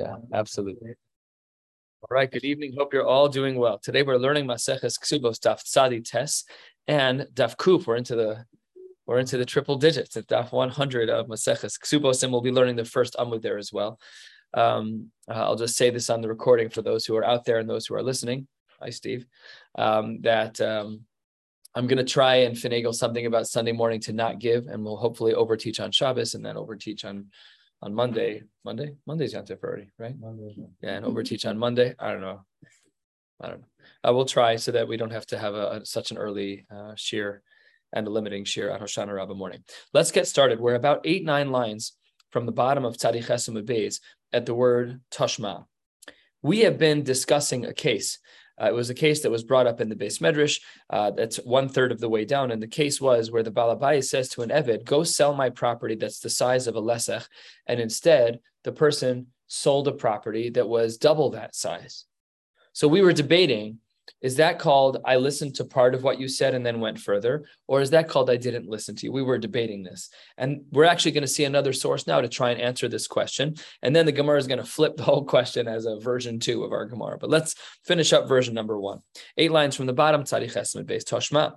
Yeah, absolutely. All right, good evening. Hope you're all doing well. Today we're learning Maseches Ksubos Daf Tzadi Tes and Daf Kuf. We're into the we're into the triple digits at Daf 100 of Maseches Ksubos, and we'll be learning the first Amud there as well. Um, uh, I'll just say this on the recording for those who are out there and those who are listening. Hi, Steve. Um, that um, I'm going to try and finagle something about Sunday morning to not give, and we'll hopefully overteach on Shabbos and then overteach on on Monday. Monday, Monday's Yom Tov already, right? Monday. Yeah, and overteach on Monday. I don't know. I don't know. I will try so that we don't have to have a, a such an early uh, shiur and a limiting shiur on Hoshana Rabbah morning. Let's get started. We're about eight nine lines from the bottom of Chesem Beis at the word Tashma. We have been discussing a case uh, it was a case that was brought up in the base medrash. Uh, that's one third of the way down. And the case was where the balabai says to an eved, "Go sell my property that's the size of a lesech," and instead the person sold a property that was double that size. So we were debating is that called I listened to part of what you said and then went further? Or is that called I didn't listen to you? We were debating this. And we're actually going to see another source now to try and answer this question. And then the Gemara is going to flip the whole question as a version two of our Gemara. But let's finish up version number one. Eight lines from the bottom, Tzadi Chesed base Toshma.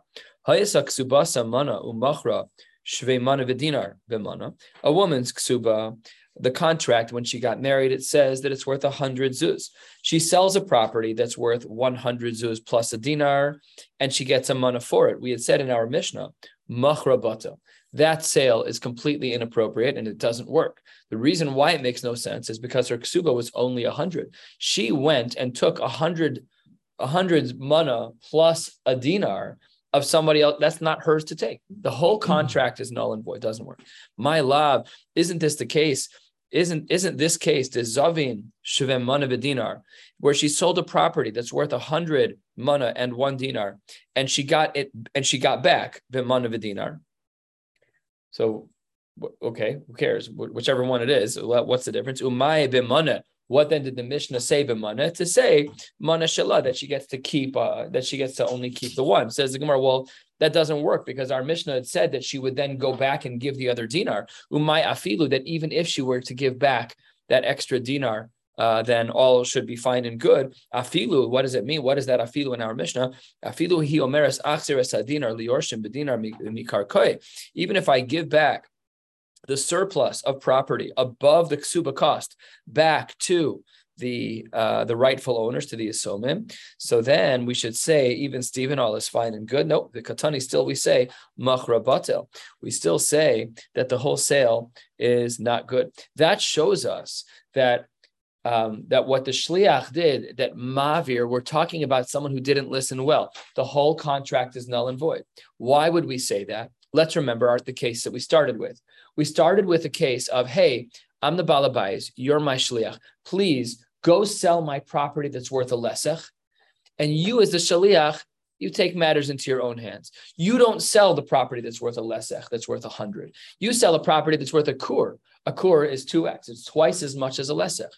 mana umachra shvei mana b'mana. A woman's ksuba the contract when she got married, it says that it's worth 100 zuz. She sells a property that's worth 100 zuz plus a dinar, and she gets a mana for it. We had said in our Mishnah, machrabata. That sale is completely inappropriate and it doesn't work. The reason why it makes no sense is because her ksuba was only 100. She went and took 100, 100 mana plus a dinar of somebody else that's not hers to take the whole hmm. contract is null and void doesn't work my love isn't this the case isn't isn't this case the zavin shivem mana dinar, where she sold a property that's worth a hundred mana and one dinar, and she got it and she got back v'mana dinar. So, okay, who cares? Whichever one it is, what's the difference? Umay b'mana. What then did the Mishnah say b'mana? To say mana shala that she gets to keep, uh, that she gets to only keep the one. Says the Gemara. Well, that doesn't work because our Mishnah had said that she would then go back and give the other dinar. Umay afilu, that even if she were to give back that extra dinar, uh, then all should be fine and good. Afilu, what does it mean? What is that afilu in our Mishnah? Afilu hi omeres achzeres adinar liorshim bedinar mikar Even if I give back the surplus of property above the ksuba cost back to the uh, the rightful owners to the Isomim. So then we should say, even Stephen, all is fine and good. Nope, the Katani still we say Machra Batel. We still say that the wholesale is not good. That shows us that um, that what the shliach did, that mavir, we're talking about someone who didn't listen well. The whole contract is null and void. Why would we say that? Let's remember our, the case that we started with. We started with a case of, hey, I'm the balabais, you're my shliach. Please go sell my property that's worth a lesech. And you, as the shliach, you take matters into your own hands. You don't sell the property that's worth a lesech, that's worth a hundred. You sell a property that's worth a kur. A kur is 2x, it's twice as much as a lesech.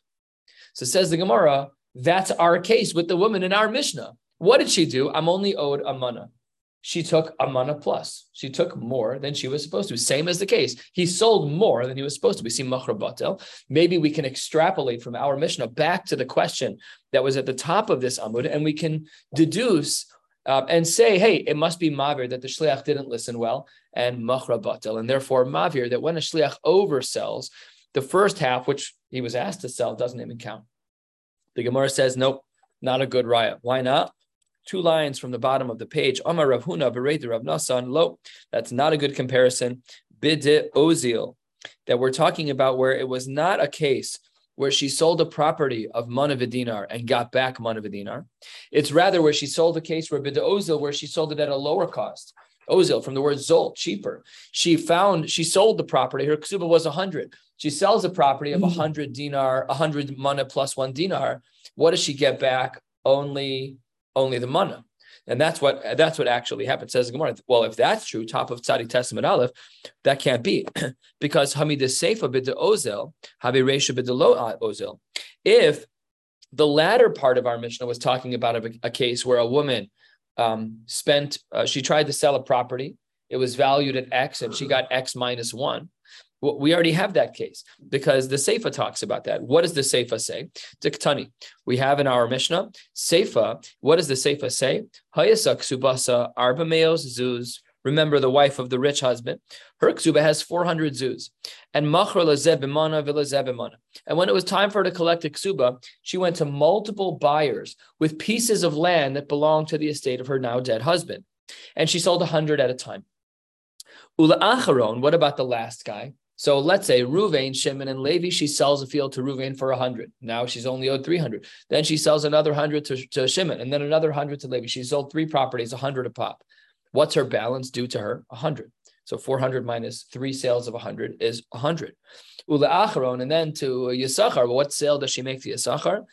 So says the Gemara, that's our case with the woman in our Mishnah. What did she do? I'm only owed a mana she took a mana plus. She took more than she was supposed to. Same as the case. He sold more than he was supposed to. We see machra Maybe we can extrapolate from our Mishnah back to the question that was at the top of this amud, and we can deduce uh, and say, hey, it must be mavir that the shliach didn't listen well, and machra and therefore mavir that when a shliach oversells, the first half, which he was asked to sell, doesn't even count. The Gemara says, nope, not a good riot. Why not? Two lines from the bottom of the page. Amar Rav Huna Bereder Rav Nasan. Lo, that's not a good comparison. Bidit Ozil, that we're talking about where it was not a case where she sold a property of Manavadinar and got back Manavadinar. It's rather where she sold a case where Bidit Ozil, where she sold it at a lower cost. Ozil from the word zol, cheaper. She found she sold the property. Her ksuba was a hundred. She sells a property of a mm. hundred dinar, a hundred mana plus one dinar. What does she get back? Only only the mana. And that's what that's what actually happened. Says Gemara. Well, if that's true, top of Tzadi Testament Aleph, that can't be because Hamid Seifa bid ozel, Habi Reisha bid lo ozel. If the latter part of our Mishnah was talking about a, a case where a woman um, spent, uh, she tried to sell a property, it was valued at X, and she got X minus one. We already have that case because the Seifa talks about that. What does the Seifa say? Diktani. We have in our Mishnah, Seifa, what does the Seifa say? Hayasak subasa arba meos zuz. Remember the wife of the rich husband. Her ksuba has 400 zuz. And machra lazebimana vilazebimana. And when it was time for her to collect a ksuba, she went to multiple buyers with pieces of land that belonged to the estate of her now dead husband. And she sold 100 at a time. Ula acharon, what about the last guy? So let's say Ruvain, Shimon, and Levi, she sells a field to Ruvain for 100. Now she's only owed 300. Then she sells another 100 to, to Shimon, and then another 100 to Levi. She sold three properties, 100 a pop. What's her balance due to her? 100. So 400 minus three sales of 100 is 100. Ula acharon, and then to Yisachar, what sale does she make to Yisachar?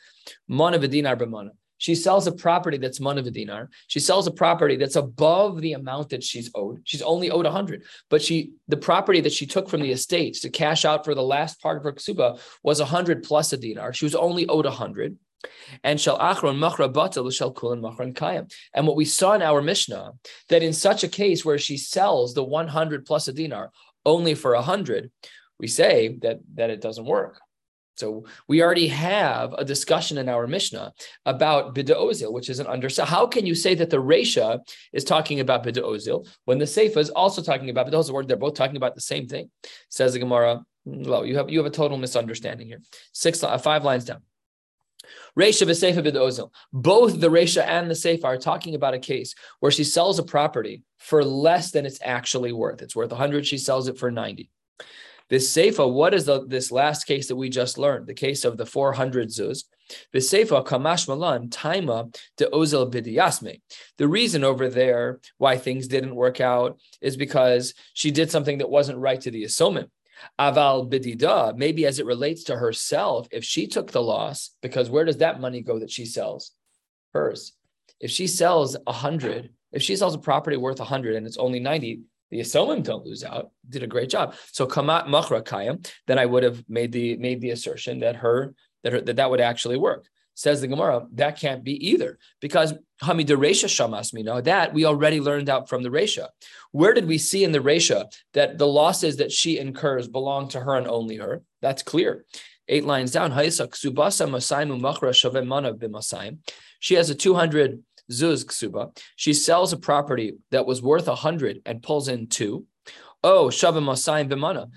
Mana v'dinar b'mana. She sells a property that's money dinar. She sells a property that's above the amount that she's owed. She's only owed 100, but she the property that she took from the estates to cash out for the last part of her ksuba was 100 plus a dinar. She was only owed 100. And shall achron machra batal shall kulan machran kayam. And what we saw in our Mishnah that in such a case where she sells the 100 plus a dinar only for 100, we say that that it doesn't work. So we already have a discussion in our Mishnah about bid'ozil, which is an under. So how can you say that the Resha is talking about bid'ozil when the Seifa is also talking about bid'ozil? They're both talking about the same thing. Says the Gemara. Lo, you have you have a total misunderstanding here. Six, uh, five lines down. Resha v'seifa bid'ozil. Both the Resha and the Seifa are talking about a case where she sells a property for less than it's actually worth. It's worth 100. She sells it for 90. This Seifa, what is the, this last case that we just learned? The case of the 400 zuz. The Seifa, Kamash Malan, Taima, de Ozel Bidiyasme. The reason over there why things didn't work out is because she did something that wasn't right to the assomim. Aval bidida, maybe as it relates to herself, if she took the loss, because where does that money go that she sells? Hers. If she sells a hundred, if she sells a property worth a hundred and it's only 90, the Yisomim don't lose out. Did a great job. So kamat machra kayam. Then I would have made the made the assertion that her that her, that that would actually work. Says the Gemara, that can't be either because Hamid Resha Shamas know that we already learned out from the Resha. Where did we see in the Resha that the losses that she incurs belong to her and only her? That's clear. Eight lines down. She has a 200 zuz ksuba. She sells a property that was worth a hundred and pulls in two. Oh, shavim masayim b'mana.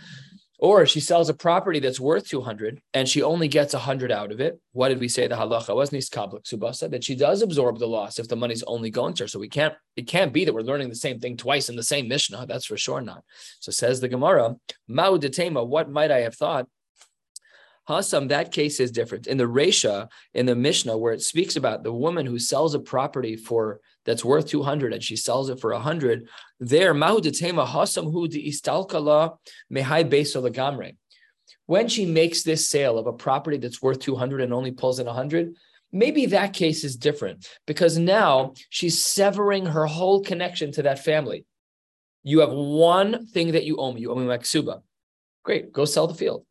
Or she sells a property that's worth 200 and she only gets 100 out of it. What did we say the halacha was niskablik subasa that she does absorb the loss if the money's only going to her. So we can't it can't be that we're learning the same thing twice in the same mishnah. That's for sure not. So says the Gemara, Ma'u detema, what might I have thought? Hasam, that case is different. In the Resha, in the Mishnah, where it speaks about the woman who sells a property for that's worth 200 and she sells it for 100, there, Mahudetema Hasam Hu Istalkala Mehai Beso Lagamre. When she makes this sale of a property that's worth 200 and only pulls in 100, maybe that case is different because now she's severing her whole connection to that family. You have one thing that you owe me. You owe me my ksuba. Great, go sell the field.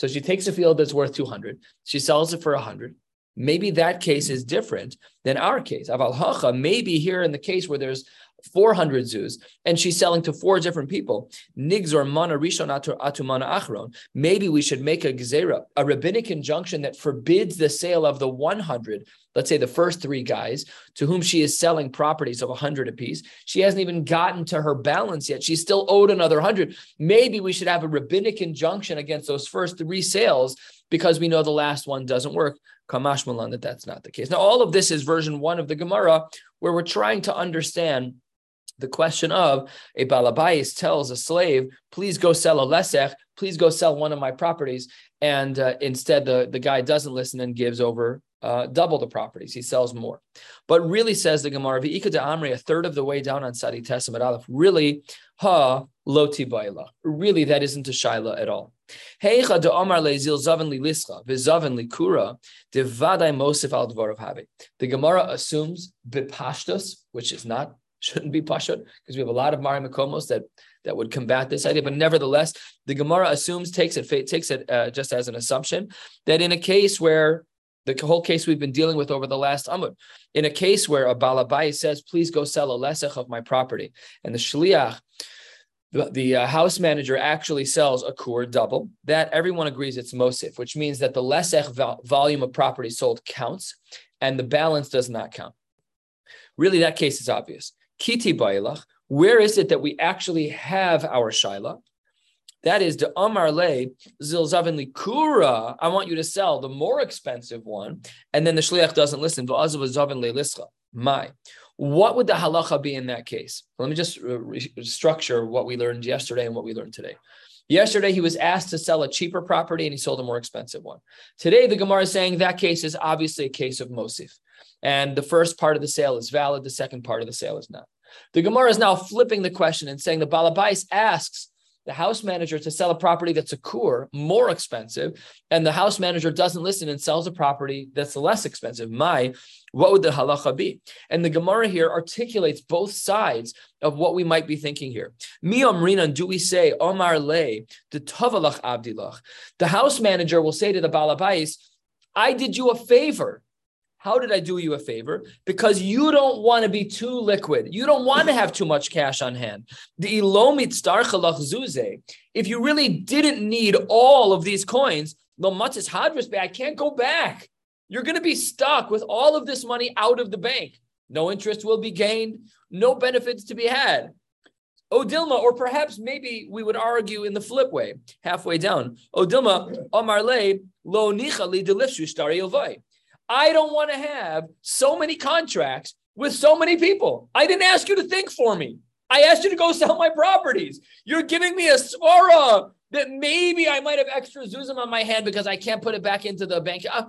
So she takes a field that's worth 200, she sells it for 100. Maybe that case is different than our case. Aval hacha, maybe here in the case where there's 400 zuz, and she's selling to four different people. Nigzor mana rishon atu mana achron. Maybe we should make a gezerah, a rabbinic injunction that forbids the sale of the 100. Let's say the first three guys to whom she is selling properties of 100 apiece. She hasn't even gotten to her balance yet. She's still owed another 100. Maybe we should have a rabbinic injunction against those first three sales because we know the last one doesn't work. Kamash Malan, that that's not the case. Now, all of this is version one of the Gemara, where we're trying to understand the question of a balabais tells a slave, please go sell a lesech, please go sell one of my properties. And uh, instead, the, the guy doesn't listen and gives over uh, double the properties. He sells more. But really, says the Gemara, V'ika de Amri, a third of the way down on Sadi Testament Aleph, really, ha loti baila. Really, that isn't a shaila at all. Heicha de Omar le'zil zaven li lischa, v'zaven li kura, devadai mosif al dvarav have. The Gemara assumes bipashtus, which is not shouldn't be pashut because we have a lot of Mari Makomos that that would combat this idea. But nevertheless, the Gemara assumes takes it takes it uh, just as an assumption that in a case where the whole case we've been dealing with over the last amud, in a case where a balabai says, "Please go sell a lesech of my property," and the shliach the, the uh, house manager actually sells a kur double, that everyone agrees it's mosif, which means that the lesech vol- volume of property sold counts and the balance does not count. Really, that case is obvious. Kiti bailach, where is it that we actually have our shaila? That is the Amar Le Zilzavin Likura. I want you to sell the more expensive one, and then the shliach doesn't listen. My, what would the halacha be in that case? Let me just uh, structure what we learned yesterday and what we learned today. Yesterday, he was asked to sell a cheaper property and he sold a more expensive one. Today, the Gemara is saying that case is obviously a case of Mosif. And the first part of the sale is valid, the second part of the sale is not. The Gemara is now flipping the question and saying the Balabais asks the house manager to sell a property that's a kur, more expensive, and the house manager doesn't listen and sells a property that's less expensive. My, what would the halacha be? And the Gemara here articulates both sides of what we might be thinking here. Mi omrinan, do we say Omar le the tavalach abdilach? The house manager will say to the balabais, I did you a favor. How did I do you a favor? Because you don't want to be too liquid. You don't want to have too much cash on hand. The ilomit zuze. If you really didn't need all of these coins, lomatis hadras I can't go back. You're going to be stuck with all of this money out of the bank. No interest will be gained. No benefits to be had. Odilma, or perhaps maybe we would argue in the flip way, halfway down. Odilma, Omarle, lo nicha nichali delifshu I don't want to have so many contracts with so many people. I didn't ask you to think for me. I asked you to go sell my properties. You're giving me a swara that maybe I might have extra zuzim on my hand because I can't put it back into the bank. Uh,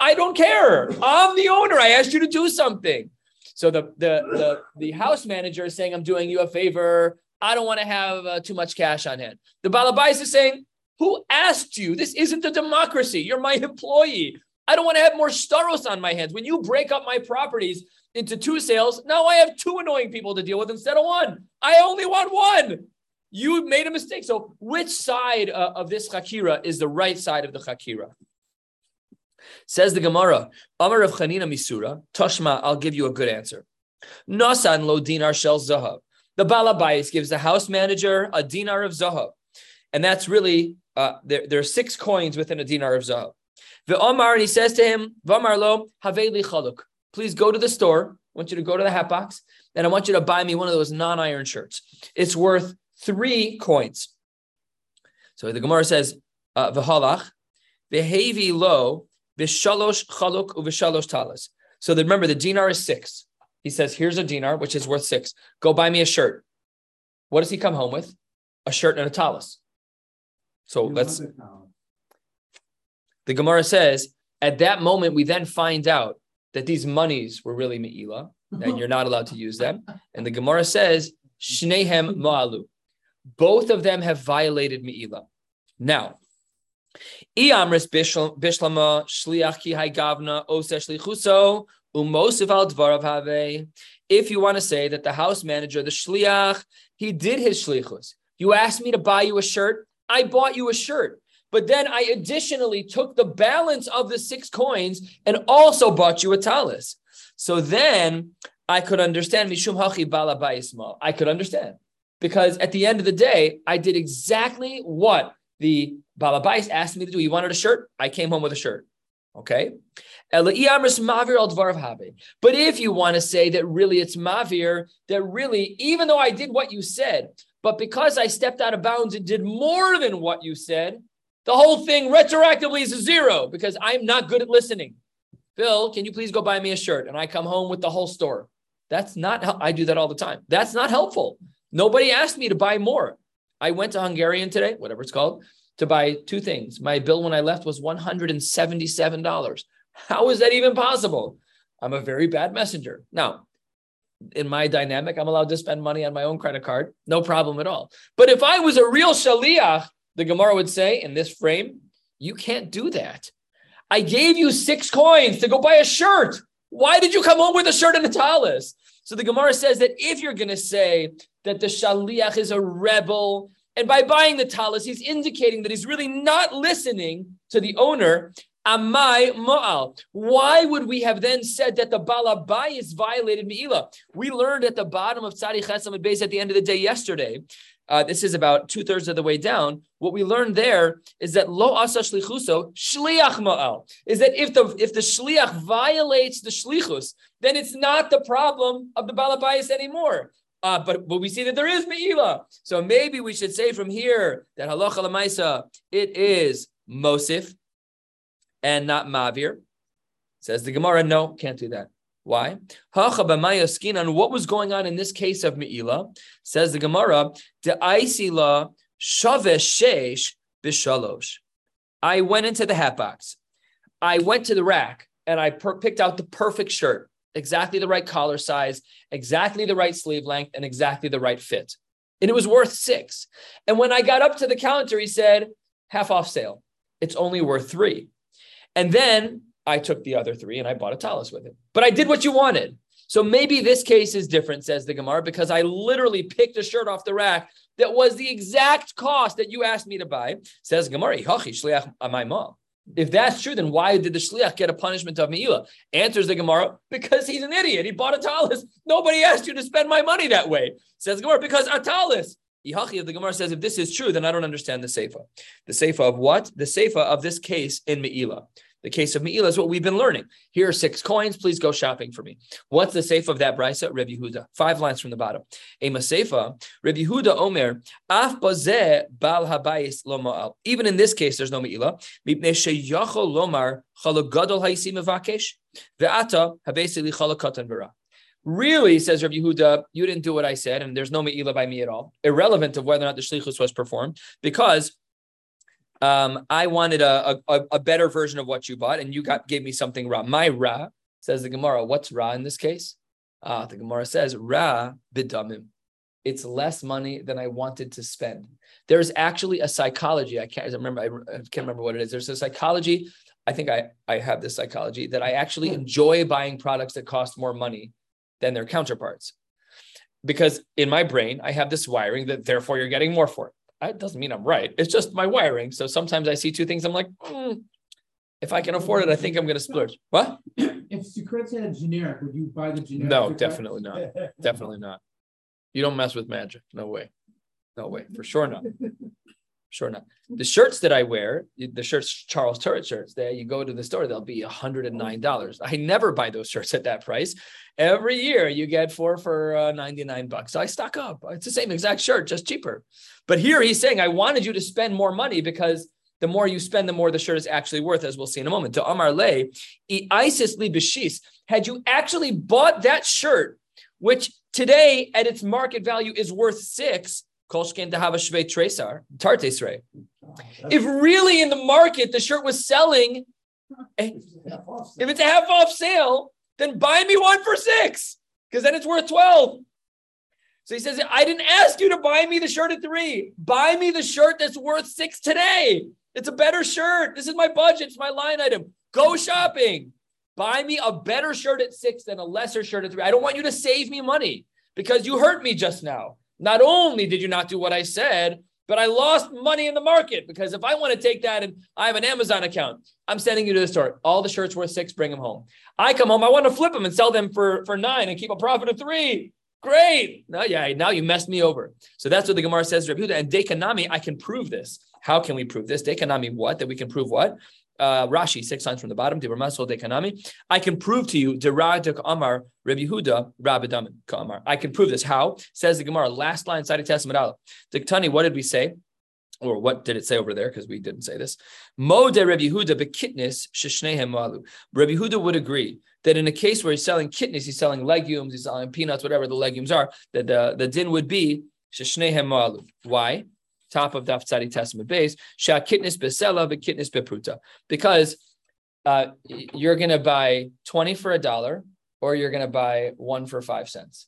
I don't care. I'm the owner. I asked you to do something. So the the the, the house manager is saying, "I'm doing you a favor. I don't want to have uh, too much cash on hand." The balabais is saying, "Who asked you? This isn't a democracy. You're my employee. I don't want to have more staros on my hands. When you break up my properties into two sales, now I have two annoying people to deal with instead of one. I only want one. You made a mistake. So, which side uh, of this chakira is the right side of the chakira? Says the Gemara, Amar of Chanina Misura, Toshma, I'll give you a good answer. Nasan lo dinar shel zahav. The balabais gives the house manager a dinar of zahav. And that's really, uh, there, there are six coins within a dinar of zahav. The Omar, and he says to him, Vamar lo, haveli chaluk. Please go to the store. I want you to go to the hat box, and I want you to buy me one of those non-iron shirts. It's worth three coins. So the Gemara says, uh, V'halach, v'hevi lo, v'shalosh chaluk u'v'shalosh talas. So that remember, the dinar is six. He says, here's a dinar, which is worth six. Go buy me a shirt. What does he come home with? A shirt and a talis. So let's the Gemara says, at that moment, we then find out that these monies were really Me'ila, and you're not allowed to use them. And the Gemara says, Shnehem Ma'alu. Both of them have violated Me'ila. Now, Iamris Bishlama Shliach Ki Gavna. If you want to say that the house manager, the Shliach, he did his Shlichus. You asked me to buy you a shirt, I bought you a shirt. But then I additionally took the balance of the six coins and also bought you a talis. So then I could understand Mishum Hachi Bala I could understand. Because at the end of the day, I did exactly what the Balabais asked me to do. He wanted a shirt. I came home with a shirt. Okay. But if you want to say that really it's Mavir, that really, even though I did what you said, but because I stepped out of bounds and did more than what you said, the whole thing retroactively is a zero because I'm not good at listening. Phil, can you please go buy me a shirt? And I come home with the whole store. That's not, how I do that all the time. That's not helpful. Nobody asked me to buy more. I went to Hungarian today, whatever it's called, to buy two things. My bill when I left was $177. How is that even possible? I'm a very bad messenger. Now, in my dynamic, I'm allowed to spend money on my own credit card, no problem at all. But if I was a real shaliach, the Gemara would say in this frame, you can't do that. I gave you six coins to go buy a shirt. Why did you come home with a shirt and a talis? So the Gemara says that if you're going to say that the shaliach is a rebel, and by buying the talis, he's indicating that he's really not listening to the owner. Amai Mo'al. Why would we have then said that the Balabai is violated Me'ila? We learned at the bottom of Tzadi Chesam and Beis at the end of the day yesterday uh, this is about two thirds of the way down. What we learned there is that lo asa shlichuso shliach ma'al is that if the if the shliach violates the shlichus, then it's not the problem of the balabais anymore. Uh, but but we see that there is meila. So maybe we should say from here that halacha it is mosif and not mavir. Says the Gemara, no, can't do that. Why? On what was going on in this case of Me'ila, says the Gemara, the Aisila Shavesh Bishalosh. I went into the hat box. I went to the rack and I per- picked out the perfect shirt, exactly the right collar size, exactly the right sleeve length, and exactly the right fit. And it was worth six. And when I got up to the counter, he said, half off sale. It's only worth three. And then I took the other three and I bought a talis with it. But I did what you wanted. So maybe this case is different, says the Gemara, because I literally picked a shirt off the rack that was the exact cost that you asked me to buy. Says Gemara, my mom. if that's true, then why did the shliach get a punishment of meila? Answers the Gemara, because he's an idiot. He bought a talis. Nobody asked you to spend my money that way. Says Gemara, because a talis. If the Gemara says, if this is true, then I don't understand the seifa. The seifa of what? The seifa of this case in Me'ila. The case of Me'ila is what we've been learning. Here are six coins. Please go shopping for me. What's the safe of that brisa? Rabbi Yehuda. Five lines from the bottom. A masefa. Rabbi Yehuda Omer. Af bazeh bal habayis lo Even in this case, there's no Me'ila. Mipnei sheyachol lomar chalagadol ha'isi mevakesh. Ve'ata habesili chalakatan vera. Really, says Rabbi Yehuda, you didn't do what I said, and there's no me'ila by me at all. Irrelevant of whether or not the shlichus was performed, because um, I wanted a, a, a, better version of what you bought, and you got gave me something ra. My ra says the Gemara. What's ra in this case? Uh, the Gemara says ra bidamim. It's less money than I wanted to spend. There's actually a psychology. I can't I remember. I can't remember what it is. There's a psychology. I think I I have this psychology that I actually enjoy buying products that cost more money than their counterparts, because in my brain I have this wiring that therefore you're getting more for it it doesn't mean I'm right. It's just my wiring. So sometimes I see two things. I'm like, mm, if I can afford it, I think I'm going to splurge. What? If Secrets had generic, would you buy the generic? No, definitely not. definitely not. You don't mess with magic. No way. No way. For sure not. Sure enough. The shirts that I wear, the shirts, Charles Tyrwhitt shirts, there you go to the store, they'll be $109. I never buy those shirts at that price. Every year you get four for uh, 99 bucks. So I stock up. It's the same exact shirt, just cheaper. But here he's saying, I wanted you to spend more money because the more you spend, the more the shirt is actually worth, as we'll see in a moment. To Amar Le, Isis li bishis. Had you actually bought that shirt, which today at its market value is worth six, To have a. If really in the market the shirt was selling, eh, if it's a half off sale, then buy me one for six, because then it's worth 12. So he says, I didn't ask you to buy me the shirt at three. Buy me the shirt that's worth six today. It's a better shirt. This is my budget. It's my line item. Go shopping. Buy me a better shirt at six than a lesser shirt at three. I don't want you to save me money because you hurt me just now. Not only did you not do what I said, but I lost money in the market because if I want to take that and I have an Amazon account, I'm sending you to the store. All the shirts worth six, bring them home. I come home, I want to flip them and sell them for, for nine and keep a profit of three. Great. Now, yeah, now you messed me over. So that's what the Gemara says, Rabbi And Dekanami, I can prove this. How can we prove this? Dekanami, what? That we can prove what? Uh, Rashi, six lines from the bottom, Dekanami. I can prove to you, Deradik Amar, Rabbi Huda, Rabbi Amar. I can prove this. How? Says the Gemara, last line, Sadi Testament Aleph. Diktani, what did we say? or what did it say over there? Because we didn't say this. Mo de Rabbi Huda bekitnis sheshnehem malu. Rabbi Huda would agree that in a case where he's selling kitnis, he's selling legumes, he's selling peanuts, whatever the legumes are, that the, the din would be sheshnehem malu. Why? Top of Daf Tzadi Testament base, shah kitnis besela bekitnis bepruta. Because uh, you're going to buy 20 for a dollar or you're going to buy one for five cents.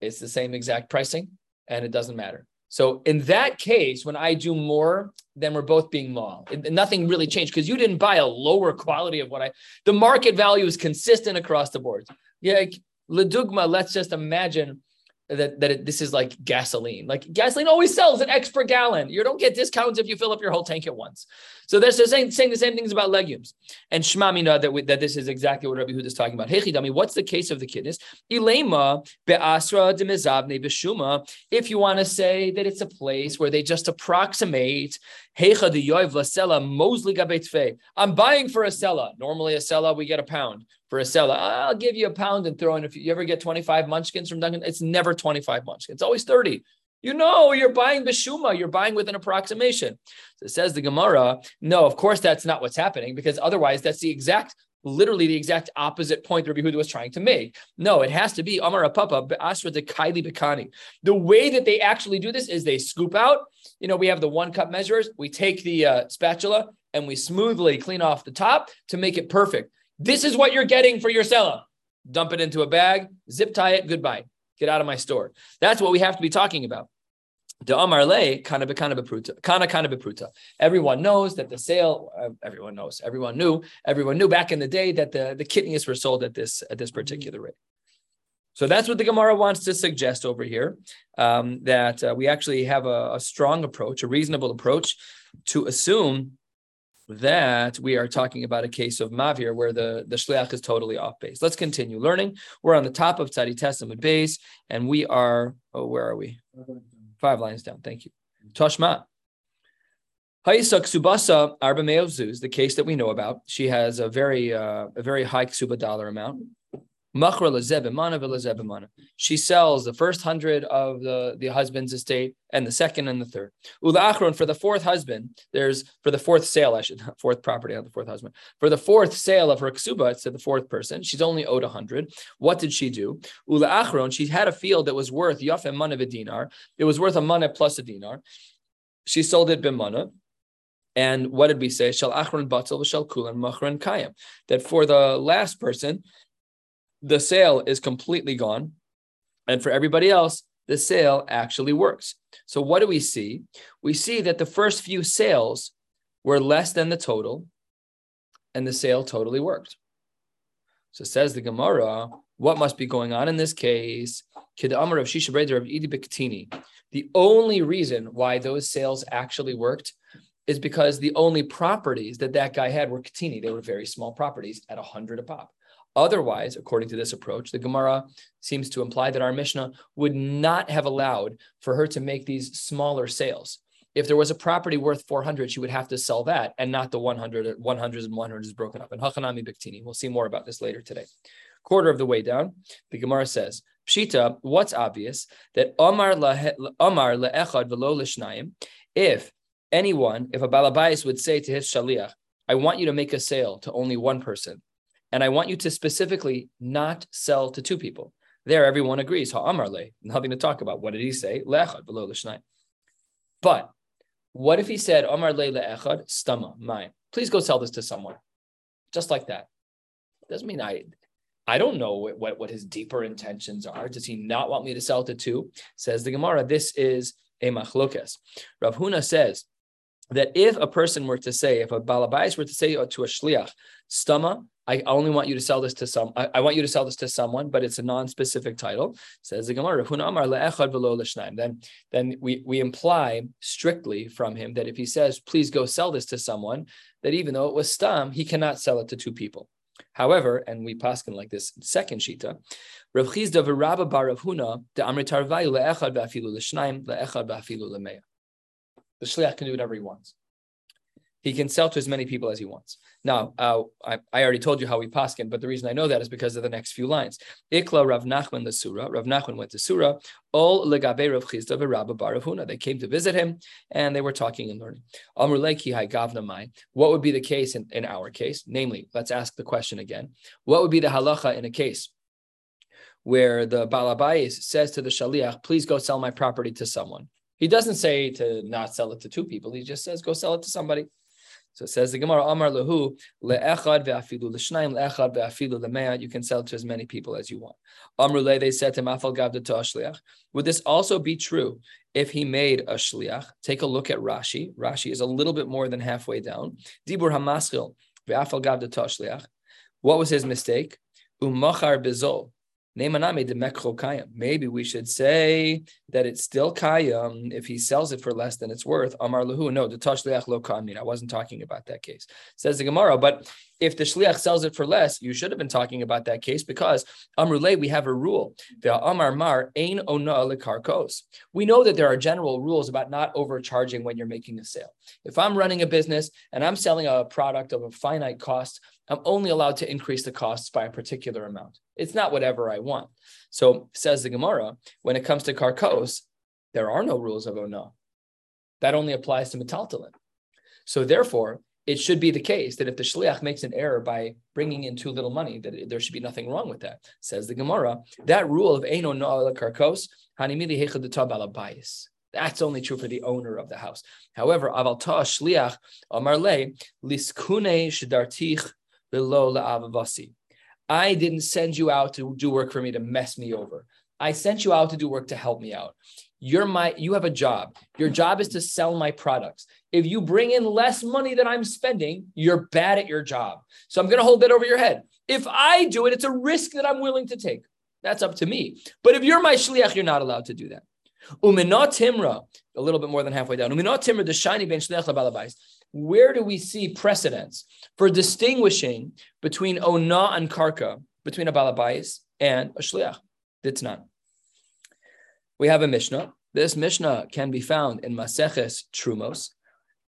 It's the same exact pricing and it doesn't matter. So in that case, when I do more, then we're both being law. Nothing really changed because you didn't buy a lower quality of what I. The market value is consistent across the board. Yeah, Ledugma. Let's just imagine that that it, this is like gasoline. Like gasoline always sells an X per gallon. You don't get discounts if you fill up your whole tank at once. So they're saying, saying the same things about legumes. And Shmamina that we, that this is exactly what Rabbi Huda is talking about. Hechidami, what's the case of the kitnis? Ilema be'asra demizavne b'shuma. If you want to say that it's a place where they just approximate Hecha de yoiv mosli. I'm buying for a sella. Normally a sella we get a pound for a sella. I'll give you a pound and throw in. If you ever get 25 munchkins from Dunkin, it's never 25 munchkins. It's always 30. You know, you're buying bishuma, you're buying with an approximation. So it says the Gemara, no, of course that's not what's happening because otherwise that's the exact, literally the exact opposite point Rabbi Huda was trying to make. No, it has to be Amara Papa, Asra de Kaili Bikani. The way that they actually do this is they scoop out, you know, we have the one cup measures, we take the uh, spatula and we smoothly clean off the top to make it perfect. This is what you're getting for your sella. Dump it into a bag, zip tie it, goodbye. Get out of my store. That's what we have to be talking about. Everyone knows that the sale. Everyone knows. Everyone knew. Everyone knew back in the day that the the kitnis were sold at this at this particular rate. So that's what the Gemara wants to suggest over here. Um, that uh, we actually have a, a strong approach, a reasonable approach, to assume that we are talking about a case of Mavir where the, the Shliach is totally off base. Let's continue learning. We're on the top of Tzadi Testament base, and we are, oh, where are we? Five lines down. Thank you. Toshma. Hayisak Subasa Arba Zuz, the case that we know about. She has a very uh, a very high Ksuba dollar amount. She sells the first hundred of the, the husband's estate and the second and the third. Ula for the fourth husband, there's for the fourth sale, I should fourth property, not the fourth husband. For the fourth sale of her ksuba, it's to the fourth person. She's only owed a hundred. What did she do? Ula she had a field that was worth yafem mana a dinar. It was worth a mana plus a dinar. She sold it bimana. And what did we say? Shall achron batel shall kulan machron kayam. That for the last person, the sale is completely gone. And for everybody else, the sale actually works. So what do we see? We see that the first few sales were less than the total, and the sale totally worked. So says the Gemara, what must be going on in this case? The only reason why those sales actually worked is because the only properties that that guy had were katini. They were very small properties at a hundred a pop. Otherwise, according to this approach, the Gemara seems to imply that our Mishnah would not have allowed for her to make these smaller sales. If there was a property worth 400, she would have to sell that and not the 100, 100s and 100s is broken up. And Hachanami Biktini, we'll see more about this later today. Quarter of the way down, the Gemara says, Pshita, what's obvious? That Omar le'echad velo l'shnayim, if anyone, if a balabais would say to his shaliach, I want you to make a sale to only one person, and I want you to specifically not sell to two people. There, everyone agrees. Ha'amarle, nothing to talk about. What did he say? Le'echad below l'shnai. But what if he said, Amar le le'echad, stama, mine. Please go sell this to someone. Just like that. Doesn't mean I I don't know what, what, what his deeper intentions are. Does he not want me to sell to two? Says the Gemara, this is a machlokes. Rav Huna says that if a person were to say, if a balabais were to say to a shliach, stama, I only want you to sell this to some. I, I, want you to sell this to someone, but it's a non-specific title. Says the Gemara, Then, then we we imply strictly from him that if he says, "Please go sell this to someone," that even though it was stam, he cannot sell it to two people. However, and we paskin like this second shita, Rav Chisda v'Rabba bar Rav Huna the Amritarvayu le'echad ba'afilu l'shnaim le'echad ba'afilu le'meya. The shliach can do whatever he wants he can sell to as many people as he wants. Now, uh, I, I, already told you how we paskin, but the reason I know that is because of the next few lines. Ikla Rav Nachman the Surah. Rav Nachman went to Surah. All legabe Rav Chisda v'Rabba bar Huna. They came to visit him, and they were talking and learning. Amr hai gavna mai. What would be the case in, in our case? Namely, let's ask the question again. What would be the halacha in a case where the balabais says to the shaliach, "Please go sell my property to someone." He doesn't say to not sell it to two people. He just says, "Go sell it to somebody." So it says the Gemara Amar Lahu le'echad ve'afilu l'shnayim le'echad ve'afilu le'me'at. You can sell to as many people as you want. Amr le they said to Mafal Gavda to shliach. Would this also be true if he made a shliach? Take a look at Rashi. Rashi is a little bit more than halfway down. Dibur hamaschil ve'afal Gavda to shliach. What was his mistake? Umachar bezol. Maybe we should say that it's still kayam if he sells it for less than it's worth. Amar lahu. No, the tashliach lo kamin. I wasn't talking about that case. Says the Gemara. But if the shliach sells it for less, you should have been talking about that case because amrule we have a rule. The amar mar ain ona lekarkos. We know that there are general rules about not overcharging when you're making a sale. If I'm running a business and I'm selling a product of a finite cost, I'm only allowed to increase the costs by a particular amount. It's not whatever I want. So says the Gemara, when it comes to karkos, there are no rules of ona. That only applies to metaltalin. So therefore, it should be the case that if the shliach makes an error by bringing in too little money, that there should be nothing wrong with that. Says the Gemara, that rule of eino no'ala karkos hanimili hechad that's only true for the owner of the house. However, aval shliach amarle liskune shidartich below la'avavasi. I didn't send you out to do work for me to mess me over. I sent you out to do work to help me out. You're my you have a job. Your job is to sell my products. If you bring in less money than I'm spending, you're bad at your job. So I'm going to hold that over your head. If I do it, it's a risk that I'm willing to take. That's up to me. But if you're my shliach, you're not allowed to do that. Uminat timra, a little bit more than halfway down. Uminat timra, the shiny ben shliach where do we see precedence for distinguishing between ona and karka, between a balabais and a shliach? It's not. We have a Mishnah. This Mishnah can be found in Maseches Trumos,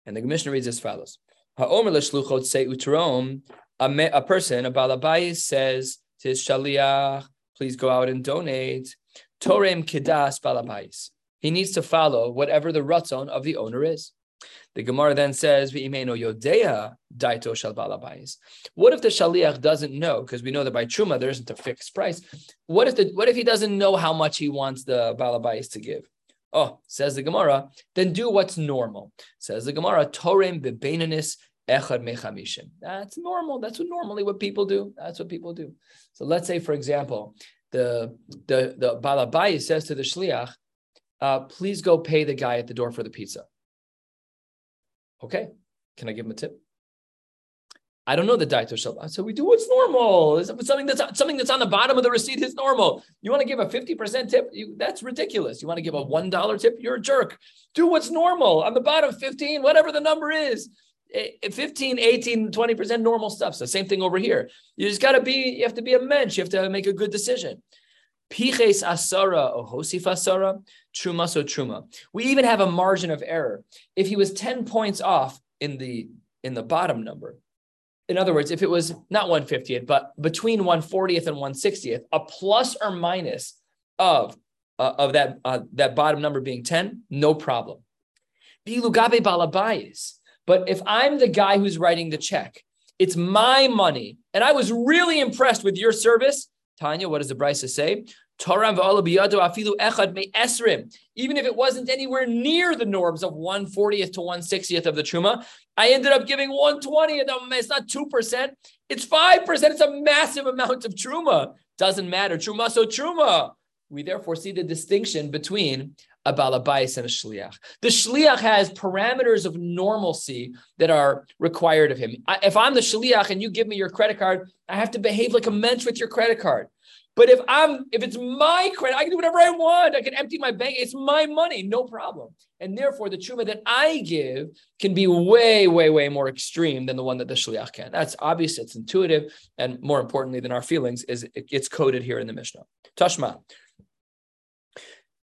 and the Mishnah reads as follows: Ha'omer l'shluchot se utrom. A person, a balabais, says to his shaliach, "Please go out and donate." Torem kedas balabais. He needs to follow whatever the ratzon of the owner is. The Gemara then says, yodea daito shal balabais. What if the shaliach doesn't know? Because we know that by truma there isn't a fixed price. What if the what if he doesn't know how much he wants the balabais to give? Oh, says the Gemara, then do what's normal. Says the Gemara, torem bebeinanis echad mechamishim. That's normal. That's what normally what people do. That's what people do. So let's say, for example, the the the balabai says to the shliach, uh, please go pay the guy at the door for the pizza. Okay, can I give him a tip? I don't know the daito shalom. So we do what's normal. Something that's something that's on the bottom of the receipt is normal. You want to give a 50% tip? You, that's ridiculous. You want to give a $1 tip? You're a jerk. Do what's normal. On the bottom, 15, whatever the number is. Eh, eh, 15, 18, 20% normal stuff. So same thing over here. You just gotta be, you have to be a mensch. You have to make a good decision. Piches asara or hosif asara, truma so truma. We even have a margin of error. If he was 10 points off in the in the bottom number, in other words, if it was not 150th, but between 140th and 160th, a plus or minus of uh, of that uh, that bottom number being 10, no problem. Bilugabe balabayis. But if I'm the guy who's writing the check, it's my money, and I was really impressed with your service. Tanya, what does the Brisa say? Even if it wasn't anywhere near the norms of 140th to 160th of the truma, I ended up giving 120. It's not 2%, it's 5%. It's a massive amount of truma. Doesn't matter. Truma so truma. We therefore see the distinction between a balabais and a shliach. The shliach has parameters of normalcy that are required of him. I, if I'm the shliach and you give me your credit card, I have to behave like a mensch with your credit card. But if I'm if it's my credit, I can do whatever I want. I can empty my bank. It's my money, no problem. And therefore, the truma that I give can be way, way, way more extreme than the one that the shliach can. That's obvious. It's intuitive, and more importantly than our feelings, is it gets coded here in the Mishnah. Tashma.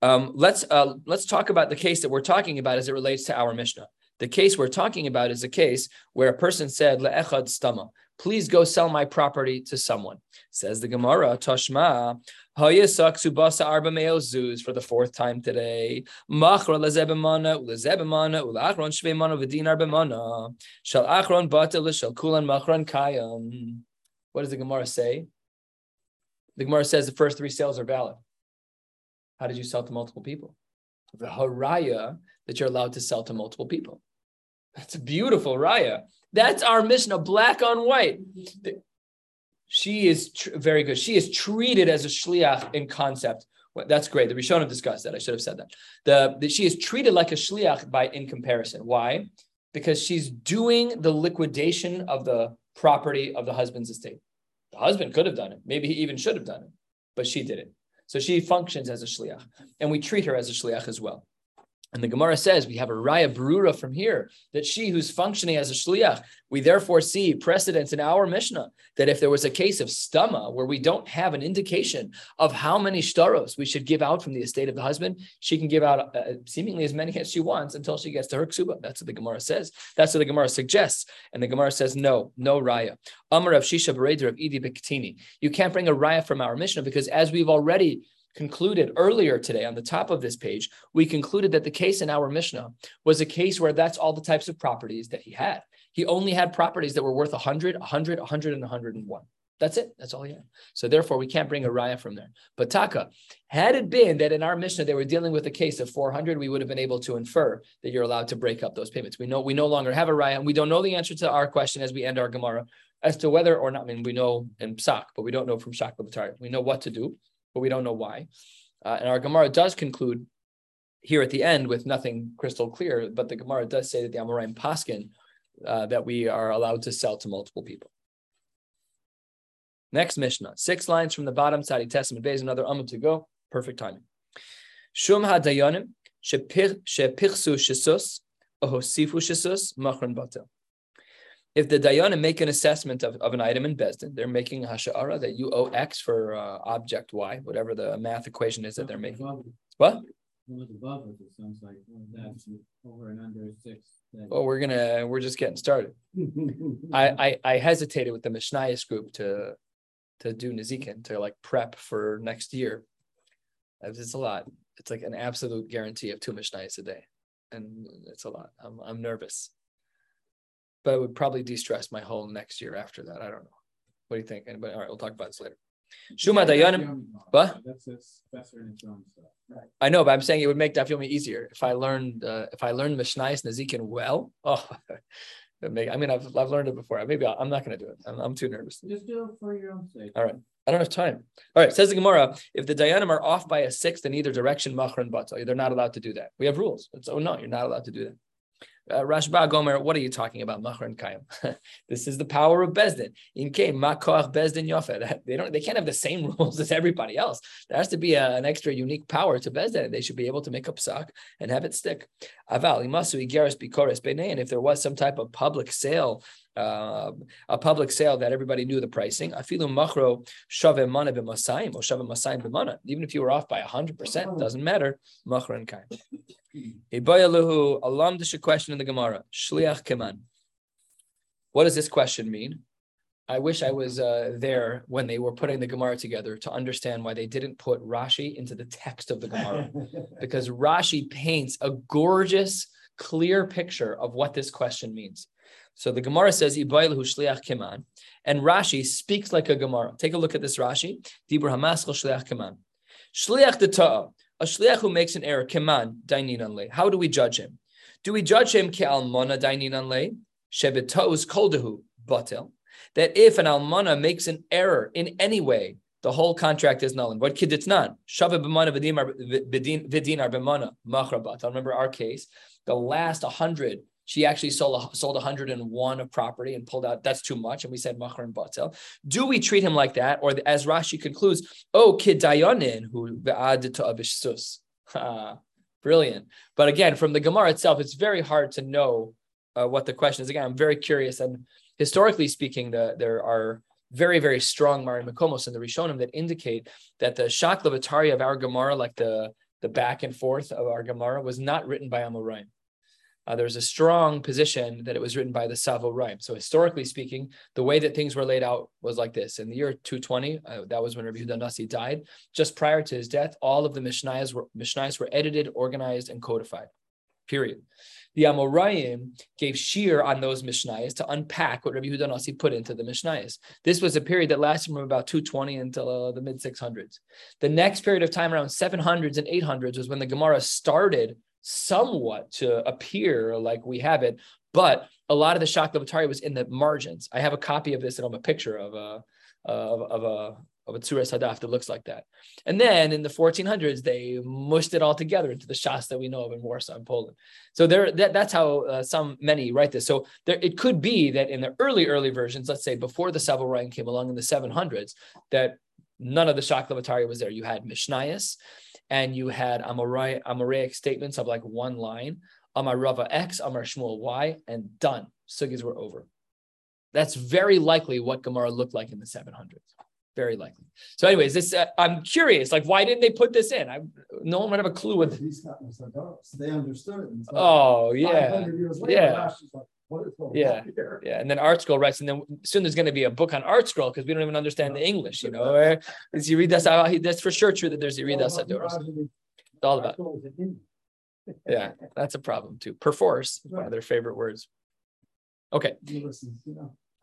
Um, let's uh, let's talk about the case that we're talking about as it relates to our Mishnah. The case we're talking about is a case where a person said le'echad stama, please go sell my property to someone. Says the Gemara, Toshma, for the fourth time today. What does the Gemara say? The Gemara says the first three sales are valid. How did you sell to multiple people? The haraya that you're allowed to sell to multiple people. That's a beautiful raya. That's our Mishnah, black on white. She is tr- very good. She is treated as a shliach in concept. Well, that's great. The Rishonim discussed that. I should have said that. The, the, she is treated like a shliach by in comparison. Why? Because she's doing the liquidation of the property of the husband's estate. The husband could have done it. Maybe he even should have done it. but she didn't. So she functions as a shliach, and we treat her as a shliach as well. And the Gemara says we have a raya brura from here that she who's functioning as a shliach, we therefore see precedence in our Mishnah that if there was a case of stama where we don't have an indication of how many shtaros we should give out from the estate of the husband, she can give out uh, seemingly as many as she wants until she gets to her ksuba. That's what the Gemara says. That's what the Gemara suggests. And the Gemara says no, no raya. Amar of Shisha Bereder of Idi Bektini. You can't bring a raya from our Mishnah because as we've already concluded earlier today on the top of this page, we concluded that the case in our Mishnah was a case where that's all the types of properties that he had. He only had properties that were worth 100, 100, 100, and 101. That's it. That's all he had. So therefore, we can't bring a raya from there. But taka, had it been that in our Mishnah they were dealing with a case of 400, we would have been able to infer that you're allowed to break up those payments. We know we no longer have a raya, and we don't know the answer to our question as we end our Gemara as to whether or not. I mean, we know in Psak, but we don't know from Shak We know what to do but we don't know why. Uh, and our Gemara does conclude here at the end with nothing crystal clear, but the Gemara does say that the Amoraim Paskin uh, that we are allowed to sell to multiple people. Next Mishnah, six lines from the bottom, Sadi Testament Bays, another Amud to go. Perfect timing. Shum hadayonim shepichsu shisus ohosifu shisus machran batel if the dayanim make an assessment of, of an item in Besdin, they're making a hasha'ara that you owe X for uh, object Y, whatever the math equation is that they're making. What? Above it, sounds like that's over and under six. Oh, we're gonna we're just getting started. I, I I hesitated with the Mishnayos group to to do Nizikin to like prep for next year. It's a lot. It's like an absolute guarantee of two Mishnayos a day, and it's a lot. I'm I'm nervous but it would probably de-stress my whole next year after that. I don't know. What do you think? Anybody? All right, we'll talk about this later. Shuma Dayanim. What? I know, but I'm saying it would make Daf Yomi easier if I learned uh, if I learned Mishnayos Nazikin well. Oh, make, I mean, I've, I've learned it before. Maybe i am not going to do it. I'm, I'm, too nervous. Just do it for your own sake. All right. I don't have time. All right. Says the Gemara, if the Dayanim are off by a sixth in either direction, Machar and Batal, they're not allowed to do that. We have rules. It's, oh, no, you're not allowed to do that. Uh, Rashba Gomer, what are you talking about? Machar and this is the power of Bezdin. In Kayim, Makoach Bezdin Yofe. They don't. They can't have the same rules as everybody else. There has to be a, an extra unique power to Bezdin. They should be able to make up psak and have it stick. Aval imasu igeres bikores And if there was some type of public sale uh, a public sale that everybody knew the pricing. Afilu machro shave mana b'masayim or shave masayim b'mana. Even if you were off by hundred percent, doesn't matter. Machro and kain. Ibayaluhu alam the question in the Gemara. Shliach keman. What does this question mean? I wish I was uh, there when they were putting the Gemara together to understand why they didn't put Rashi into the text of the Gemara, because Rashi paints a gorgeous, clear picture of what this question means. So the Gemara says Ibaylahu Shliach Kiman, and Rashi speaks like a Gemara. Take a look at this Rashi. Dibur Hamaschal Shliach Kiman. Shliach the a shliach who makes an error, Kiman Daininan Le. How do we judge him? Do we judge him Ke Almona Daininan Le? Shebeta'us Koldahu Batel. That if an almana makes an error in any way, the whole contract is null. What kiditznan? Shava b'mana v'dinar b'mana machrabat. I remember our case. The last hundred she actually sold sold 101 of property and pulled out. That's too much, and we said machar and batel. Do we treat him like that, or as Rashi concludes, oh kidayonin who ve'ad to abishsus? Brilliant. But again, from the Gemara itself, it's very hard to know uh, what the question is. Again, I'm very curious, and historically speaking, the, there are very, very strong Mari Makomos in the Rishonim that indicate that the Shaklavatari of our Gemara, like the the back and forth of our Gemara, was not written by Amoraim uh, there's a strong position that it was written by the Savoraim. So historically speaking, the way that things were laid out was like this. In the year 220, uh, that was when Rabbi Yehuda Nasi died. Just prior to his death, all of the Mishnayos were, Mishnayos were edited, organized, and codified. Period. The Amoraim gave shiur on those Mishnayos to unpack what Rabbi Yehuda Nasi put into the Mishnayos. This was a period that lasted from about 220 until uh, the mid 600s. The next period of time, around 700s and 800s, was when the Gemara started somewhat to appear like we have it, but a lot of the Shaklavatari was in the margins. I have a copy of this and I'm a picture of a of, of a of a Tzuras Hadaf that looks like that. And then in the 1400s, they mushed it all together into the Shas that we know of in Warsaw and Poland. So there, that, that's how uh, some many write this. So there, it could be that in the early, early versions, let's say before the Savoraim came along in the 700s, that None of the Shaklavatari was there. You had Mishnayos and you had Amorai, Amoraic statements of like one line, Amar Rava X, Amar Shmuel Y, and done. Sugis were over. That's very likely what Gemara looked like in the 700s. Very likely. So, anyways, this uh, I'm curious. Like, why didn't they put this in? I no one would have a clue what. They understood it. Oh yeah, yeah. Yeah, yeah, and then ArtScroll writes, and then soon there's going to be a book on ArtScroll because we don't even understand the English, you know. Eh? Where is you read that? Uh, that's for sure true that there's you read that It's all about. Yeah, that's a problem too. Perforce, one of their favorite words. Okay.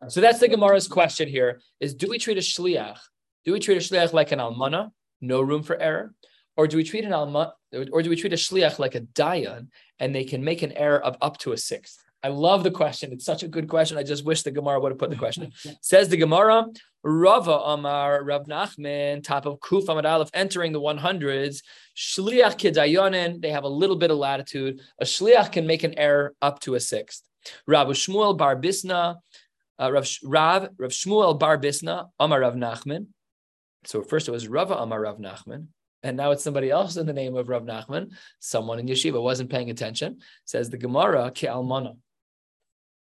So that's the Gemara's question here: Is do we treat a shliach? Do we treat a shliach like an almana? No room for error, or do we treat an alma, or do we treat a shliach like a dayan, and they can make an error of up to a sixth? I love the question. It's such a good question. I just wish the Gemara would have put the question. Says the Gemara, Rava Amar Rav Nachman, top of Kuf Amad Aleph, entering the 100s. Shliach Kedayonin, they have a little bit of latitude. A Shliach can make an error up to a sixth. Rav Shmuel Bar Bisna, uh, Rav, Rav, Rav Shmuel Bar Bisna, Amar Rav Nachman. So first it was Rava Amar Rav Nachman. And now it's somebody else in the name of Rav Nachman. Someone in yeshiva wasn't paying attention. Says the Gemara, Ke Almana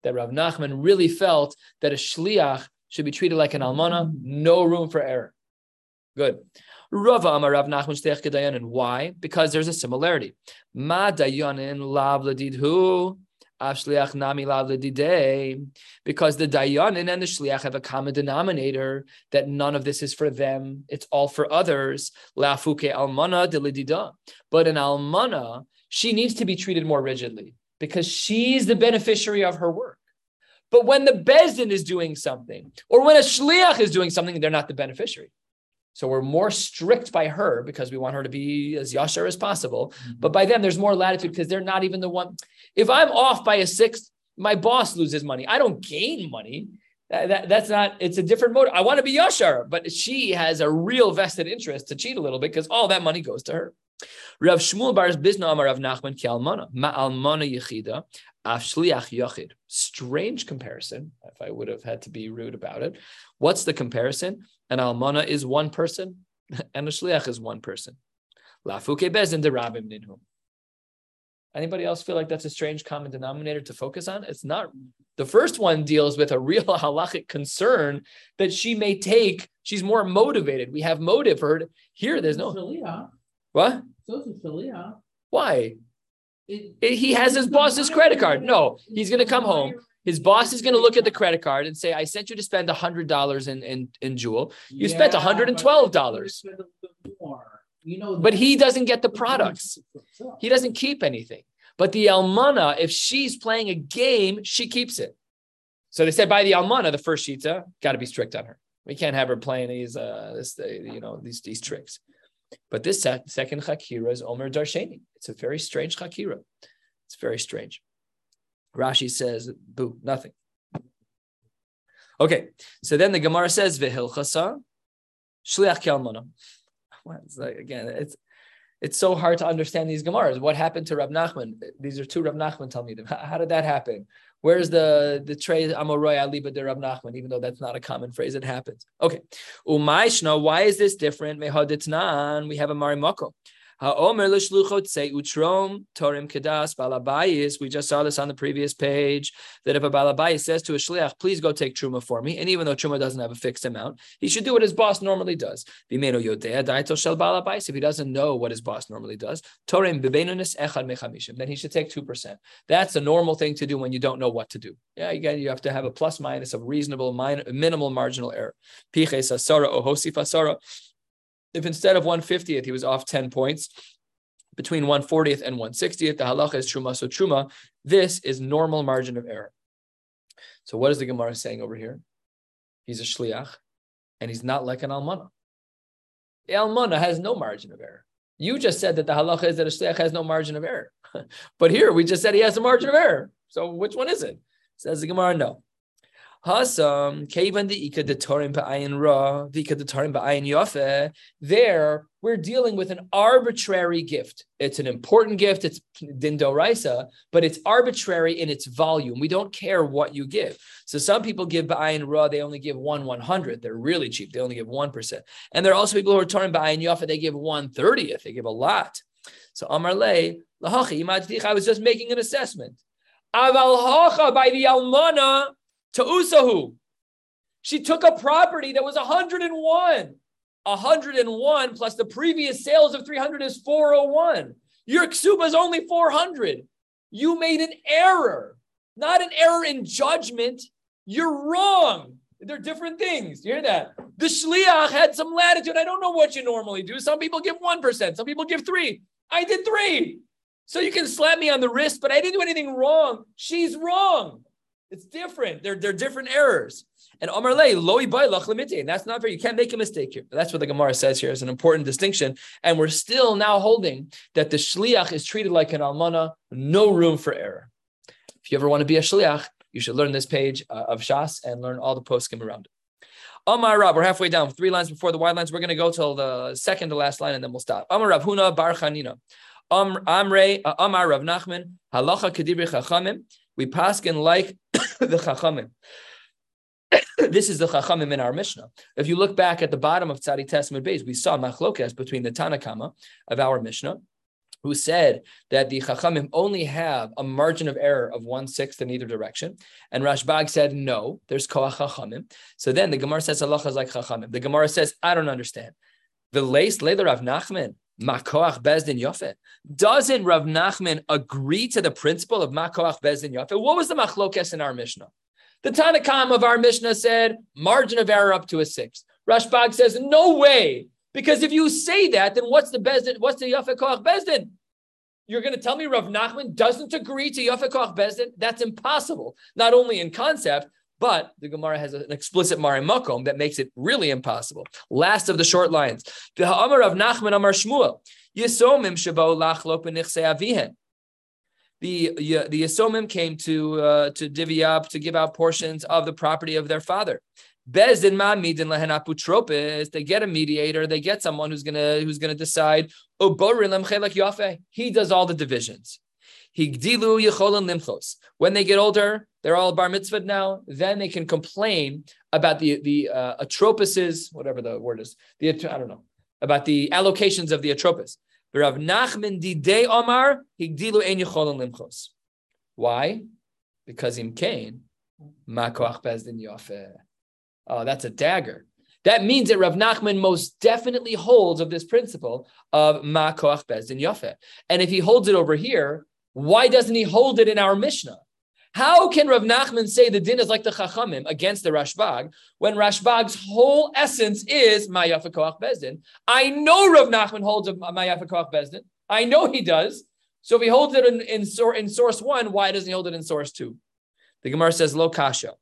that Rav Nachman really felt that a shliach should be treated like an almana, no room for error. Good. Rava Amar Rav Nachman Shteich Kedayanin. Why? Because there's a similarity. Ma dayanin lav ladidhu. Because the dayanin and the shliach have a common denominator that none of this is for them; it's all for others. Lafuke almana de But an almana, she needs to be treated more rigidly because she's the beneficiary of her work. But when the Bezdin is doing something, or when a Shliach is doing something, they're not the beneficiary. So we're more strict by her because we want her to be as yasher as possible. Mm-hmm. But by them, there's more latitude because they're not even the one. If I'm off by a sixth, my boss loses money. I don't gain money. That, that, that's not, it's a different motive. I want to be yasher, but she has a real vested interest to cheat a little bit because all that money goes to her. Rav Shmuel Bar's Bisna Amar Rav Nachman Ki Almana Ma Almana Yechida Af Shliach Yachid. Strange comparison. If I would have had to be rude about it, what's the comparison? An Almana is one person, and a Shliach is one person. Lafuke Bezin de Rabim Ninhum. Anybody else feel like that's a strange common denominator to focus on? It's not. The first one deals with a real halachic concern that she may take. She's more motivated. We have motive for her. To, here, there's no. What? Why? It, he has his boss's credit card. No, he's going to come home. His boss is going to look at the credit card and say, "I sent you to spend hundred dollars in in in jewel. You yeah, spent hundred and twelve dollars." You know, but he doesn't get the products. He doesn't keep anything. But the almana, if she's playing a game, she keeps it. So they said by the almana, the first shita, got to be strict on her. We can't have her playing these, uh, this, you know, these these tricks. But this second Chakira is Omer Darsheni. It's a very strange Chakira. It's very strange. Rashi says, boo, nothing. Okay, so then the Gemara says, Vihilchasa, Shliach Kelmana. It's again, it's it's so hard to understand these Gemaras. What happened to Rav Nachman? These are two Rav Nachman Talmidim. How, how did that happen? Where's the the trade Amoroy Aliba de Rav Nachman? Even though that's not a common phrase, it happens. Okay. Umaishna, why is this different? We have a Marimoko. Ha'omer l'shluchot say utrom torim kedas balabayis. We just saw this on the previous page that if a balabayis says to a shliach, "Please go take truma for me," and even though truma doesn't have a fixed amount, he should do what his boss normally does. If he doesn't know what his boss normally does, torim echad mechamishim. Then he should take two percent. That's a normal thing to do when you don't know what to do. Yeah, again, you have to have a plus minus of reasonable, minimal marginal error. Piches asara ohosif asara if instead of 150th he was off 10 points, between 140th and 160th, the halacha is truma. So truma, this is normal margin of error. So what is the Gemara saying over here? He's a shliach, and he's not like an almana. The almana has no margin of error. You just said that the halacha is that a shliach has no margin of error, but here we just said he has a margin of error. So which one is it? Says the Gemara, no. Hasam, Kavan the Ika de Torim Ba'ayin Ra, Vika de Torim Ba'ayin Yofe. There, we're dealing with an arbitrary gift. It's an important gift, it's Dindo Raisa, but it's arbitrary in its volume. We don't care what you give. So some people give Ba'ayin Ra, they only give one one hundred. They're really cheap. They only give one percent. And there are also people who are Torim Ba'ayin Yofe, they give one thirtieth. They give a lot. So Amar Le, I was just making an assessment. Aval by the Almana to Usahu. She took a property that was 101. 101 plus the previous sales of 300 is 401. Your ksuba is only 400. You made an error, not an error in judgment. You're wrong. They're different things. You hear that? The shliach had some latitude. I don't know what you normally do. Some people give 1%, some people give 3. I did 3. So you can slap me on the wrist, but I didn't do anything wrong. She's wrong. It's different. They're, they're different errors. And Omar Lei, loi and that's not fair. You can't make a mistake here. That's what the Gemara says here is an important distinction. And we're still now holding that the shliach is treated like an almana, no room for error. If you ever want to be a shliach, you should learn this page uh, of Shas and learn all the poskim around it. Amar Rab, we're halfway down, three lines before the wide lines. We're going to go till the second to last line and then we'll stop. Amar Rav Huna Bar Chanina. Amre, uh, Amar Rav Nachman, Halacha Kedibri Chachamim. We paskin like the Chachamim. this is the Chachamim in our Mishnah. If you look back at the bottom of Tzadi Testament base, we saw Machlokas between the Tanakama of our Mishnah, who said that the Chachamim only have a margin of error of one sixth in either direction, and Rashbag said no, there's Koach Chachamim. So then the Gemara says Allah is like Chachamim. The Gemara says I don't understand. The lace later Rav Nachman Makoach Bezdin Yofet. Doesn't Rav Nachman agree to the principle of Makoach Bezdin Yofet? What was the machlokes in our Mishnah? The Tanakam of our Mishnah said margin of error up to a sixth. Rashbag says no way, because if you say that, then what's the Bezdin? What's the Yofet Koach Bezdin? You're going to tell me Rav Nachman doesn't agree to Yofet Koach Bezdin? That's impossible. Not only in concept, but the Gemara has an explicit Mari Makom that makes it really impossible. Last of the short lines. The Amar of Nachman Amar Shmuel. Yisomim shabo lachlok avihen. The, the Yisomim came to uh, to divvy up, to give out portions of the property of their father. Bezdin ma'amidin lehen aputropis. They get a mediator. They get someone who's gonna who's gonna decide. He does all the divisions. Higdilu yicholan limchos. When they get older, they're all bar mitzvah now. Then they can complain about the the uh, atropuses, whatever the word is. The I don't know about the allocations of the atropus. Rav Nachman didei Omar higdilu ein yicholan limchos. Why? Because im kain makoach bezdin yafeh. Oh, that's a dagger. That means that Rav Nachman most definitely holds of this principle of makoach bezdin yafeh. And if he holds it over here, why doesn't he hold it in our Mishnah? How can Rav Nachman say the din is like the Chachamim against the Rashbag when Rashbag's whole essence is Mayafa Koach Bezdin? I know Rav Nachman holds of Mayafa Koach Bezdin. I know he does. So if he holds it in, in, in, source one, why doesn't he hold it in source two? The Gemara says Lo Kasha,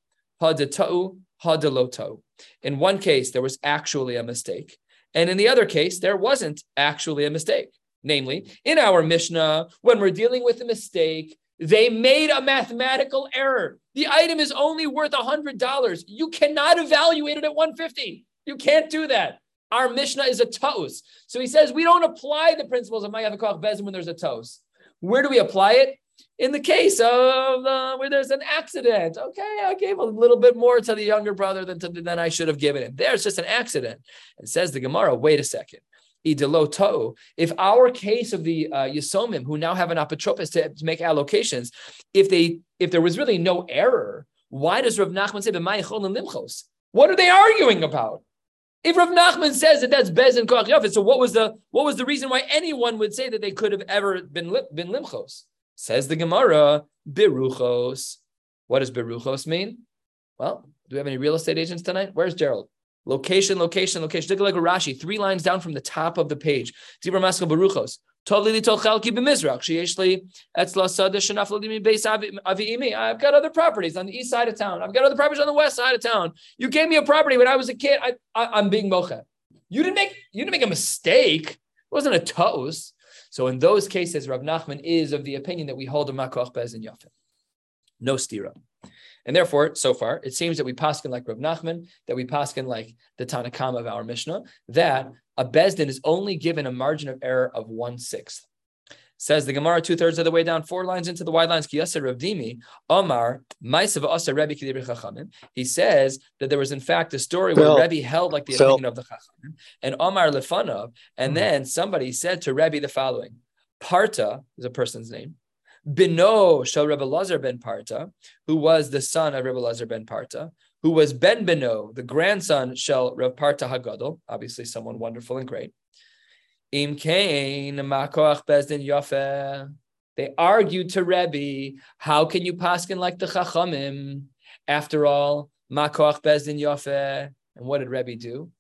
Hadetau, Hadelotau. In one case, there was actually a mistake. And in the other case, there wasn't actually a mistake. Namely, in our Mishnah, when we're dealing with a mistake, they made a mathematical error. The item is only worth $100. You cannot evaluate it at 150. You can't do that. Our Mishnah is a toes. So he says we don't apply the principles of Mayav Bezin when there's a toes. Where do we apply it? In the case of uh, where there's an accident. Okay, I gave a little bit more to the younger brother than, to, than I should have given him. There's just an accident. And says the Gemara, wait a second if our case of the uh, Yisomim, who now have an apotropos to, to, make allocations, if they if there was really no error, why does Rav Nachman say limchos? What are they arguing about? If Rav Nachman says that that's bez and koach so what was the what was the reason why anyone would say that they could have ever been been limchos? Says the Gemara, biruchos. What does biruchos mean? Well, do we have any real estate agents tonight? Where's Gerald? Location, location, location. Look like a Rashi, three lines down from the top of the page. Zibra Maskal Baruchos. I've got other properties on the east side of town. I've got other properties on the west side of town. You gave me a property when I was a kid. I, am being mocha. You didn't make you didn't make a mistake. It wasn't a toast. So in those cases, Rav Nachman is of the opinion that we hold a makoch bez and yafin. No stira. And therefore, so far, it seems that we paskin like Rav Nachman, that we paskin like the Tanakam of our Mishnah, that a Bezdin is only given a margin of error of one sixth. Says the Gemara two thirds of the way down, four lines into the wide lines. Rav Dimi, Omar, Rebbe He says that there was in fact a story where Rebbe held like the Phil. opinion of the Chachamim, and Omar Lefanov, and mm-hmm. then somebody said to Rebbe the following: Parta is a person's name. Bino Shal Rebbe Lazar ben Parta, who was the son of Rebbe Lazar ben Parta, who was Ben Beno, the grandson Shal Reb Parta Hagadol, obviously someone wonderful and great. Im Kain Makoach Bezdin. They argued to Rebbe, how can you paskin like the Chachamim? After all, Makoach Bezdin Yafeh. And what did Rebbe do?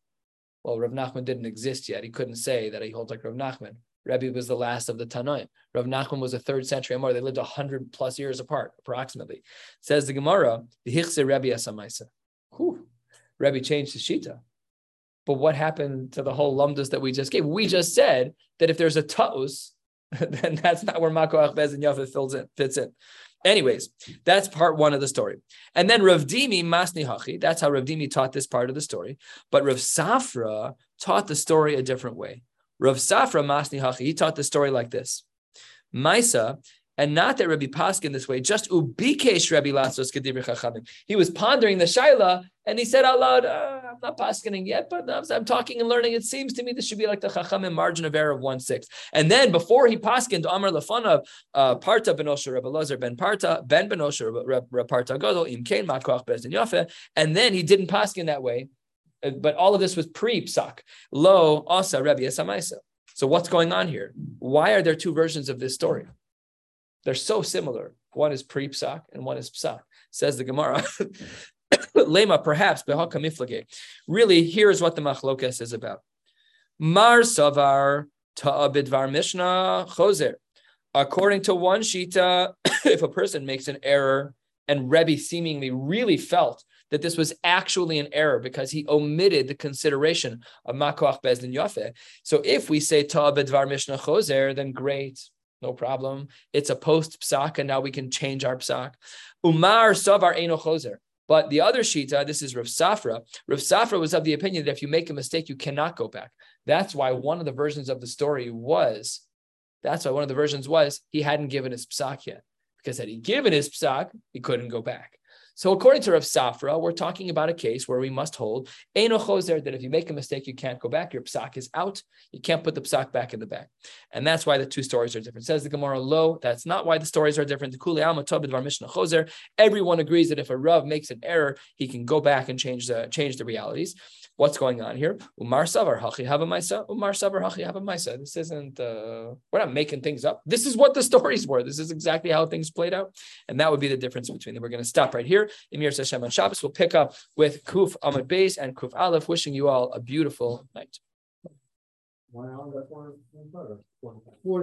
Well, Rav Nachman didn't exist yet. He couldn't say that he holds like Rav Nachman. Rebbe was the last of the Tanoim. Rav Nachman was a third century Amor. They lived a hundred plus years apart, approximately. Says the Gemara, the Hichse Rebbe Asamaisa. Whew. Rebbe changed his shita. But what happened to the whole lumdas that we just gave? We just said that if there's a taos, then that's not where Makoach Bez and Yafa fills in, fits in. Anyways, that's part one of the story. And then Rav Dimi Masni Hachi, that's how Rav Dimi taught this part of the story. But Rav Safra taught the story a different way. Rav Safra Masni Hachi, he taught the story like this. Maisa, and not that Rabbi Paskin this way, just ubikesh Rabbi Lasos Kedibri Chachamim. He was pondering the Shaila and he said out loud, uh, I'm not paskining yet, but I'm talking and learning. It seems to me this should be like the Chachamim margin of error of one six. And then before he paskined Amar Lafanav, uh, Parta ben Osher Rabbi Lazar ben Parta, ben ben Osher Rabbi Parta Gadol, Im Kain Makoach Bezdin Yafe. And then he didn't paskin that way. Uh, but all of this was pre psak. Lo asa Rabbi Esamaisa. So what's going on here? Why are there two versions of this story? They're so similar. One is pre psak and one is psak. Says the Gemara. Lema, perhaps, Really, here's what the machlokes is about. Mar savar ta'abidvar mishnah choser. According to one shita, if a person makes an error, and Rebbe seemingly really felt that this was actually an error because he omitted the consideration of makoach bezdin yafe. So if we say ta'abidvar mishnah choser, then great no problem. It's a post psak, and now we can change our psak. Umar savar eno choser. But the other shita, this is Rav Safra. Rav Safra was of the opinion that if you make a mistake, you cannot go back. That's why one of the versions of the story was. That's why one of the versions was he hadn't given his psak yet, because had he given his psak, he couldn't go back. So according to Rav Safra, we're talking about a case where we must hold Eino Choser that if you make a mistake, you can't go back. Your psak is out. You can't put the psak back in the bag. And that's why the two stories are different. Says the Gemara Lo, that's not why the stories are different. Everyone agrees that if a Rav makes an error, he can go back and change the change the realities. What's going on here? Umar Savar Hachi Hava Maisa. Umar Savar Hachi Hava Maisa. This isn't uh, we're not making things up. This is what the stories were. This is exactly how things played out. And that would be the difference between them. We're going to stop right here. Emir Hashem on Shabbos. We'll pick up with Kuf Amud Beis and Kuf Aleph, wishing you all a beautiful night.